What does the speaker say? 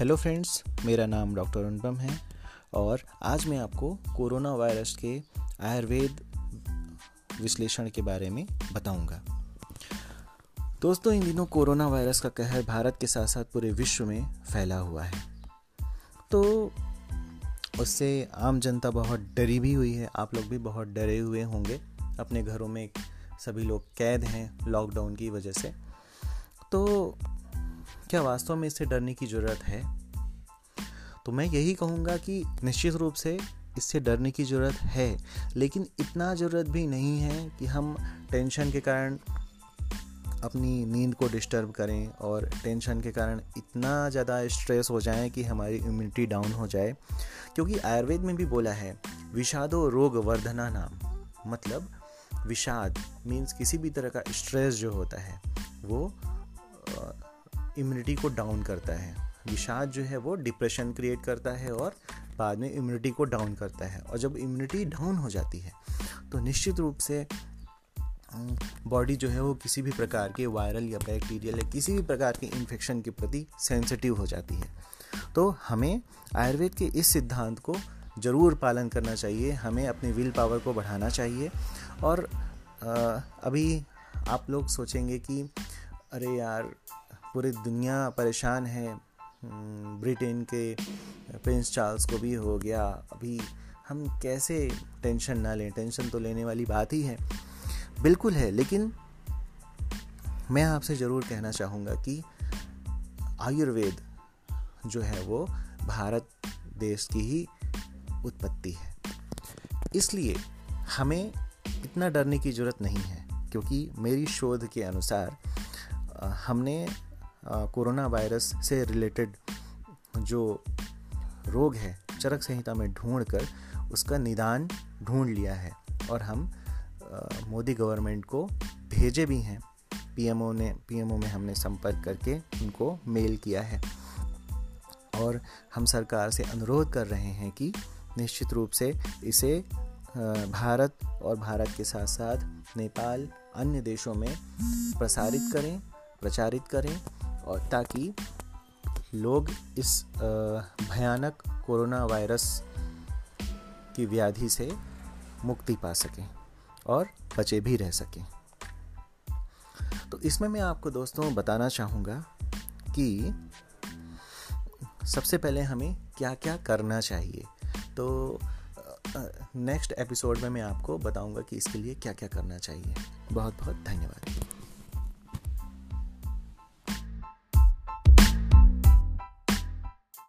Hello friends, मेरा नाम doctor अनुपम है और आज मैं आपको कोरोना वायरस के आयुर्वेद विश्लेषण के बारे में बताऊँगा। दोस्तों, इन दिनों कोरोना वायरस का कहर भारत के साथ साथ पूरे विश्व में फैला हुआ है। तो उससे आम जनता बहुत डरी भी हुई है, आप लोग भी बहुत डरे हुए होंगे। अपने घरों में सभी लोग कैद हैं लॉकडाउन की वजह से। तो क्या वास्तव में इससे डरने की ज़रूरत है? तो मैं यही कहूँगा कि निश्चित रूप से इससे डरने की ज़रूरत है, लेकिन इतना ज़रूरत भी नहीं है कि हम टेंशन के कारण अपनी नींद को डिस्टर्ब करें और टेंशन के कारण इतना ज़्यादा स्ट्रेस हो जाए कि हमारी इम्यूनिटी डाउन हो जाए। क्योंकि आयुर्वेद में भी बोला है, विषादो रोग वर्धना नाम। मतलब विषाद मीन्स किसी भी तरह का स्ट्रेस जो होता है, वो इम्यूनिटी को डाउन करता है। विषाद जो है वो डिप्रेशन क्रिएट करता है और बाद में इम्यूनिटी को डाउन करता है और जब इम्यूनिटी डाउन हो जाती है तो निश्चित रूप से बॉडी जो है वो किसी भी प्रकार के वायरल या बैक्टीरियल या किसी भी प्रकार के इन्फेक्शन के प्रति सेंसिटिव हो जाती है। तो हमें आयुर्वेद के इस सिद्धांत को ज़रूर पालन करना चाहिए, हमें अपनी विल पावर को बढ़ाना चाहिए और अभी आप लोग सोचेंगे कि, अरे यार पूरी दुनिया परेशान है। हम्म, ब्रिटेन के प्रिंस चार्ल्स को भी हो गया। अभी हम कैसे टेंशन ना लें? टेंशन तो लेने वाली बात ही है। बिल्कुल है लेकिन मैं आपसे ज़रूर कहना चाहूँगा कि आयुर्वेद जो है वो भारत देश की ही उत्पत्ति है। इसलिए हमें इतना डरने की ज़रूरत नहीं है क्योंकि मेरी शोध के अनुसार हमने कोरोना वायरस से रिलेटेड जो रोग है, चरक संहिता में ढूंढ कर उसका निदान ढूंढ लिया है और हम मोदी गवर्नमेंट को भेजे भी हैं। पीएमओ ने, पीएमओ में हमने संपर्क करके उनको मेल किया है। और हम सरकार से अनुरोध कर रहे हैं कि निश्चित रूप से इसे भारत और भारत के साथ साथ नेपाल अन्य देशों में प्रसारित करें, प्रचारित करें और ताकि लोग इस भयानक कोरोना वायरस की व्याधि से मुक्ति पा सकें और बचे भी रह सकें। तो इसमें मैं आपको दोस्तों बताना चाहूँगा कि सबसे पहले हमें क्या क्या करना चाहिए। तो नेक्स्ट एपिसोड में मैं आपको बताऊँगा कि इसके लिए क्या क्या करना चाहिए। बहुत बहुत धन्यवाद।